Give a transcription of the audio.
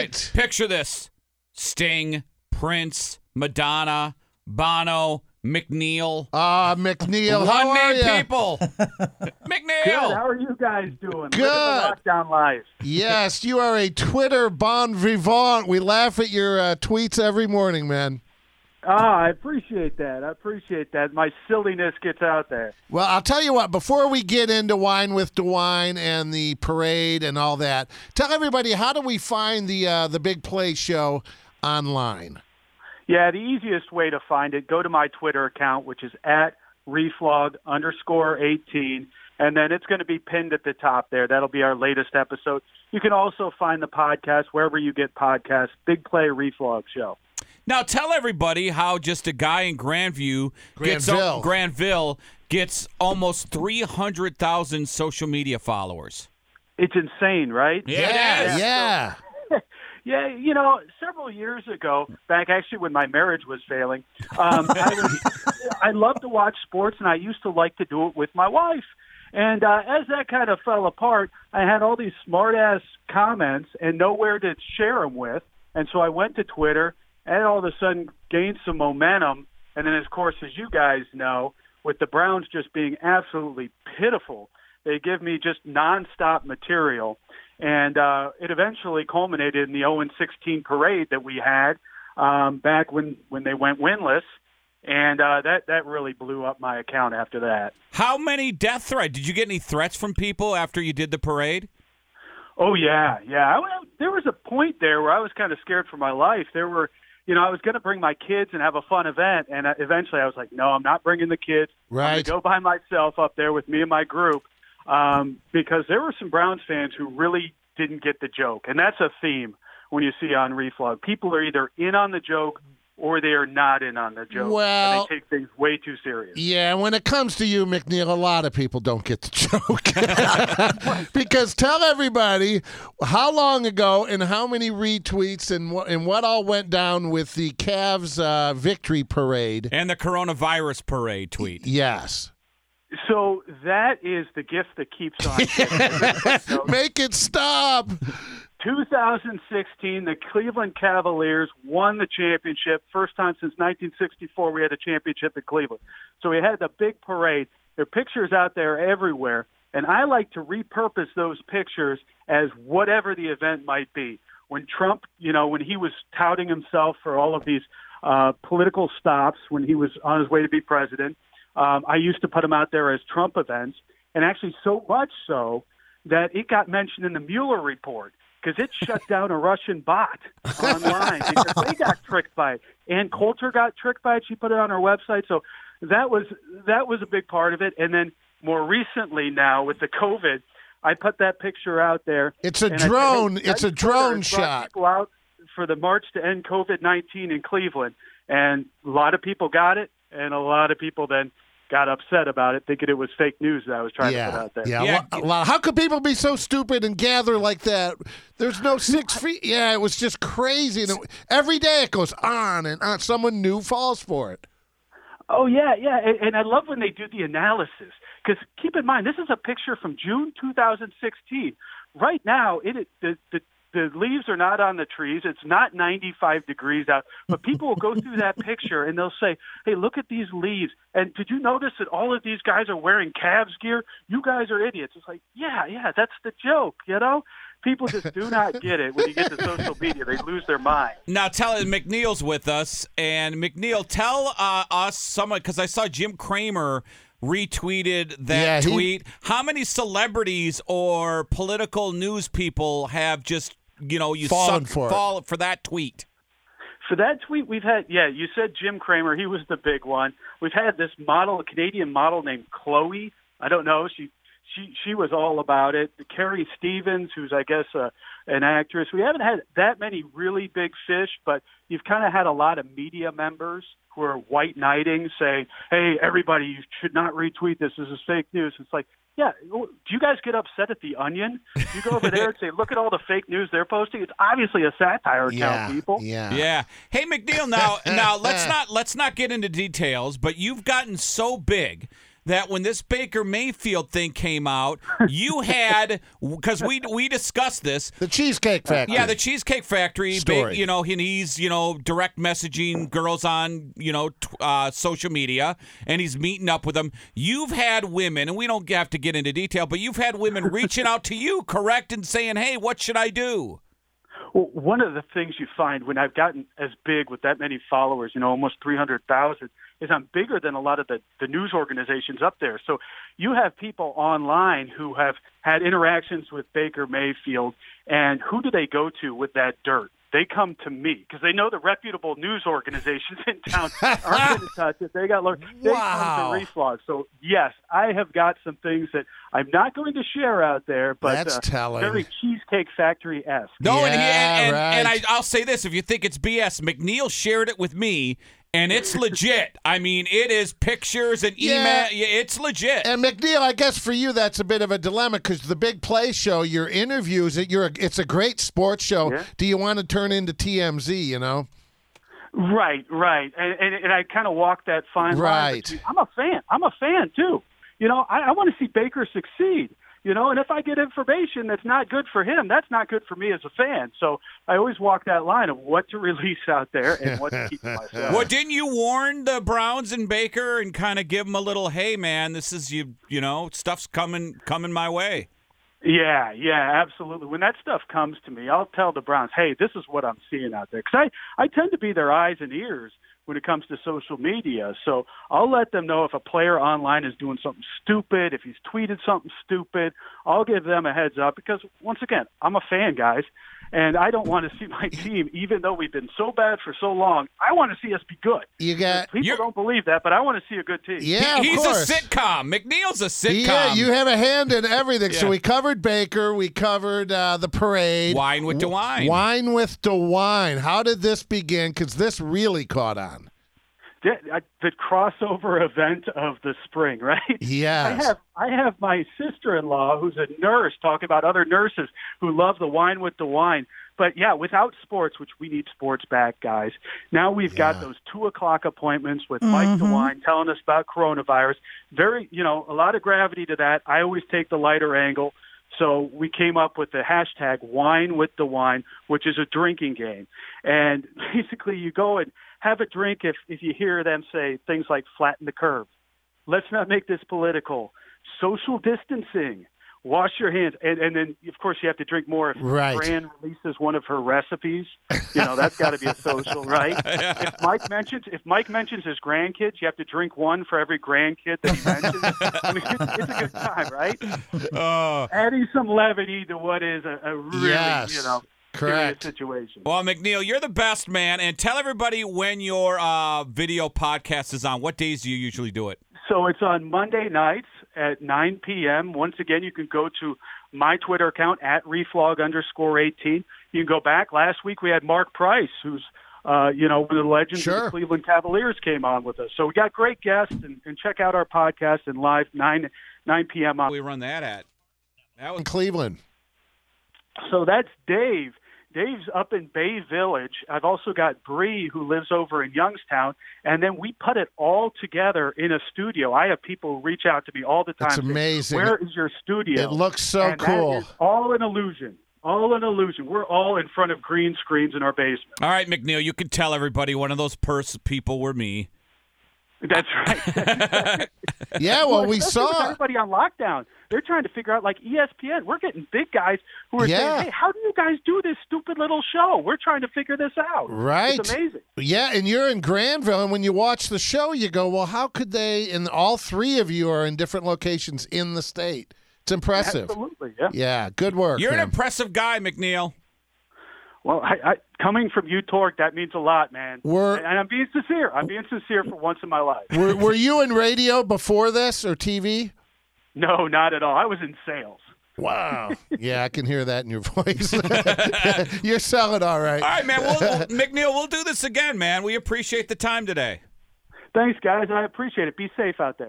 right. Picture this: Sting, Prince, Madonna, Bono, McNeil. Ah, McNeil, One how are name you? people. Good. McNeil. How are you guys doing? Good. Living the lockdown life. Yes, you are a Twitter bon vivant. We laugh at your uh, tweets every morning, man. Ah, I appreciate that. I appreciate that. My silliness gets out there. Well, I'll tell you what, before we get into Wine with DeWine and the parade and all that, tell everybody how do we find the uh, the Big Play show online? Yeah, the easiest way to find it, go to my Twitter account, which is at reflog underscore 18, and then it's going to be pinned at the top there. That'll be our latest episode. You can also find the podcast wherever you get podcasts, Big Play Reflog Show. Now tell everybody how just a guy in Grandview gets Granville. Granville gets almost three hundred thousand social media followers. It's insane, right? Yeah, it is. yeah. Yeah, you know, several years ago, back actually when my marriage was failing, um, I, was, I love to watch sports, and I used to like to do it with my wife. And uh, as that kind of fell apart, I had all these smart ass comments and nowhere to share them with. And so I went to Twitter, and all of a sudden gained some momentum. And then, of course, as you guys know, with the Browns just being absolutely pitiful, they give me just nonstop material and uh, it eventually culminated in the 0 16 parade that we had um, back when when they went winless, and uh, that that really blew up my account after that. How many death threats? Did you get any threats from people after you did the parade? Oh yeah, yeah. I, there was a point there where I was kind of scared for my life. There were, you know, I was going to bring my kids and have a fun event, and uh, eventually I was like, no, I'm not bringing the kids. I'm Right. going to go by myself up there with me and my group, um, because there were some Browns fans who really didn't get the joke, and that's a theme when you see on Reflog. People are either in on the joke or they are not in on the joke. Well- and they take things way too serious. Yeah, and when it comes to you, McNeil, a lot of people don't get the joke. because tell everybody how long ago and how many retweets and what and what all went down with the Cavs uh, victory parade. And the coronavirus parade tweet. Yes. So that is the gift that keeps on. giving. So Make it stop. 2016, the Cleveland Cavaliers won the championship. First time since 1964 we had a championship in Cleveland. So we had the big parade. There are pictures out there everywhere, and I like to repurpose those pictures as whatever the event might be. When Trump, you know, when he was touting himself for all of these uh, political stops, when he was on his way to be president, um, I used to put them out there as Trump events, and actually so much so that it got mentioned in the Mueller report because it shut down a Russian bot online because they got tricked by it. Ann Coulter got tricked by it. She put it on her website. So that was that was a big part of it. And then more recently now with the COVID, I put that picture out there. It's a and I said, drone. It's a drone shot. People out for the march to end COVID nineteen in Cleveland, and a lot of people got it, and a lot of people then got upset about it, thinking it was fake news that I was trying to put out there. yeah, Yeah, a lo- a lot. How could people be so stupid and gather like that? There's no six feet. Yeah, it was just crazy. And it, every day it goes on and on. Someone new falls for it. Oh yeah, yeah, and, and I love when they do the analysis because keep in mind this is a picture from June 2016. Right now, it is- the the the leaves are not on the trees. It's not 95 degrees out, but people will go through that picture and they'll say, "Hey, look at these leaves." And did you notice that all of these guys are wearing Cavs gear? You guys are idiots. It's like, yeah, yeah, that's the joke, you know. People just do not get it when you get to social media. They lose their mind. Now tell McNeil's with us, and McNeil, tell uh, us someone because I saw Jim Cramer retweeted that Yeah, he- tweet. How many celebrities or political news people have just you know you Fallen suck, for it. fall for that tweet? For that tweet, we've had, yeah, you said Jim Cramer. He was the big one. We've had this model, a Canadian model named Chloe. I don't know. She, she, she was all about it. Carrie Stevens, who's, I guess, uh, an actress. We haven't had that many really big fish, but you've kind of had a lot of media members who are white knighting saying, hey, everybody, you should not retweet this. This is fake news. It's like, yeah, do you guys get upset at The Onion? You go over there and say, look at all the fake news they're posting. It's obviously a satire account, Yeah, people. yeah, Yeah. Hey McNeil, now now let's not let's not get into details, but you've gotten so big that when this Baker Mayfield thing came out, you had because we we discussed this. The Cheesecake Factory. Yeah, the Cheesecake Factory. Story. You know, and he's you know direct messaging girls on you know t- uh, social media, and he's meeting up with them. You've had women, and we don't have to get into detail, but you've had women reaching out to you, correct, and saying, "Hey, what should I do?" Well, one of the things you find when I've gotten as big with that many followers, you know, almost 300,000, is I'm bigger than a lot of the, the news organizations up there. So you have people online who have had interactions with Baker Mayfield, and who do they go to with that dirt? They come to me because they know the reputable news organizations in town aren't going to touch it. They got they Wow. come to reflog. So yes, I have got some things that I'm not going to share out there, but That's uh, telling. very Cheesecake Factory esque. No, and, he, Yeah, and, and, and I, I'll say this: if you think it's BS, McNeil shared it with me, and it's legit. I mean, it is pictures and email. Yeah. Yeah, it's legit. And McNeil, I guess for you that's a bit of a dilemma because the big play show, your interviews, it you're a, it's a great sports show. Yeah. Do you want to turn into TMZ? You know, Right, right, and and, and I kind of walk that fine line. Right. I'm a fan. I'm a fan too. You know, I, I want to see Baker succeed. You know, and if I get information that's not good for him, that's not good for me as a fan. So I always walk that line of what to release out there and what to keep myself. Well, didn't you warn the Browns and Baker and kind of give them a little, "Hey, man, this is you. You know, stuff's coming coming my way." Yeah, yeah, absolutely. When that stuff comes to me, I'll tell the Browns, "Hey, this is what I'm seeing out there." Because I, I tend to be their eyes and ears when it comes to social media. So I'll let them know if a player online is doing something stupid, if he's tweeted something stupid. I'll give them a heads up because once again, I'm a fan, guys, and I don't want to see my team, even though we've been so bad for so long. I want to see us be good. you got People You're- don't believe that, but I want to see a good team. yeah, of He's course. a sitcom. McNeil's a sitcom. Yeah, you have a hand in everything. So we covered Baker, we covered uh, the parade, Wine with DeWine. wine with DeWine. How did this begin? Because this really caught on. The, uh, the crossover event of the spring, right? Yes. I have I have my sister-in-law who's a nurse talking about other nurses who love the wine with DeWine. But yeah, without sports, which we need sports back, guys. Now we've got those two o'clock appointments with Mike DeWine mm-hmm. telling us about coronavirus. Very, you know, a lot of gravity to that. I always take the lighter angle. So we came up with the hashtag wine with DeWine, which is a drinking game. And basically you go and have a drink if, if you hear them say things like flatten the curve. Let's not make this political. Social distancing. Wash your hands. And, and then, of course, you have to drink more if Right. Fran releases one of her recipes. You know, that's got to be a social, right? If Mike mentions if Mike mentions his grandkids, you have to drink one for every grandkid that he mentions. I mean, it's, it's a good time, right? Uh, Adding some levity to what is a, a really, Yes. you know, Correct. serious situation. well, McNeil, you're the best man, and tell everybody when your uh, video podcast is on. What days do you usually do it? So it's on Monday nights at 9 p.m. Once again, you can go to my Twitter account at reflog underscore 18. You can go back. Last week we had Mark Price, who's uh, you know one of the legends of the Cleveland Cavaliers, came on with us. So we got great guests, and, and check out our podcast and live 9 9 p.m. on. We run that at. That was in Cleveland. So that's Dave. Dave's up in Bay Village. I've also got Bree, who lives over in Youngstown, and then we put it all together in a studio. I have people reach out to me all the time. That's saying, amazing. Where is your studio? It looks so And cool. is all an illusion. All an illusion. We're all in front of green screens in our basement. all right, McNeil. You can tell everybody one of those purse people were me. That's right. Yeah, well, we saw. everybody on lockdown. They're trying to figure out, like ESPN. We're getting big guys who are Yeah. saying, "Hey, how do you guys do this stupid little show? We're trying to figure this out." Right. It's amazing. Yeah, and you're in Granville, and when you watch the show, you go, "Well, how could they?" And all three of you are in different locations in the state. It's impressive. Absolutely. Yeah. Yeah, good work. You're an impressive guy, McNeil. Well, I, I, coming from you, Torque, that means a lot, man. We're- and, and I'm being sincere. I'm being sincere for once in my life. were, were you in radio before this or TV? No, not at all. I was in sales. Wow. yeah, I can hear that in your voice. You're selling all right. All right, man. We'll, we'll- McNeil, we'll do this again, man. We appreciate the time today. Thanks, guys. I appreciate it. Be safe out there.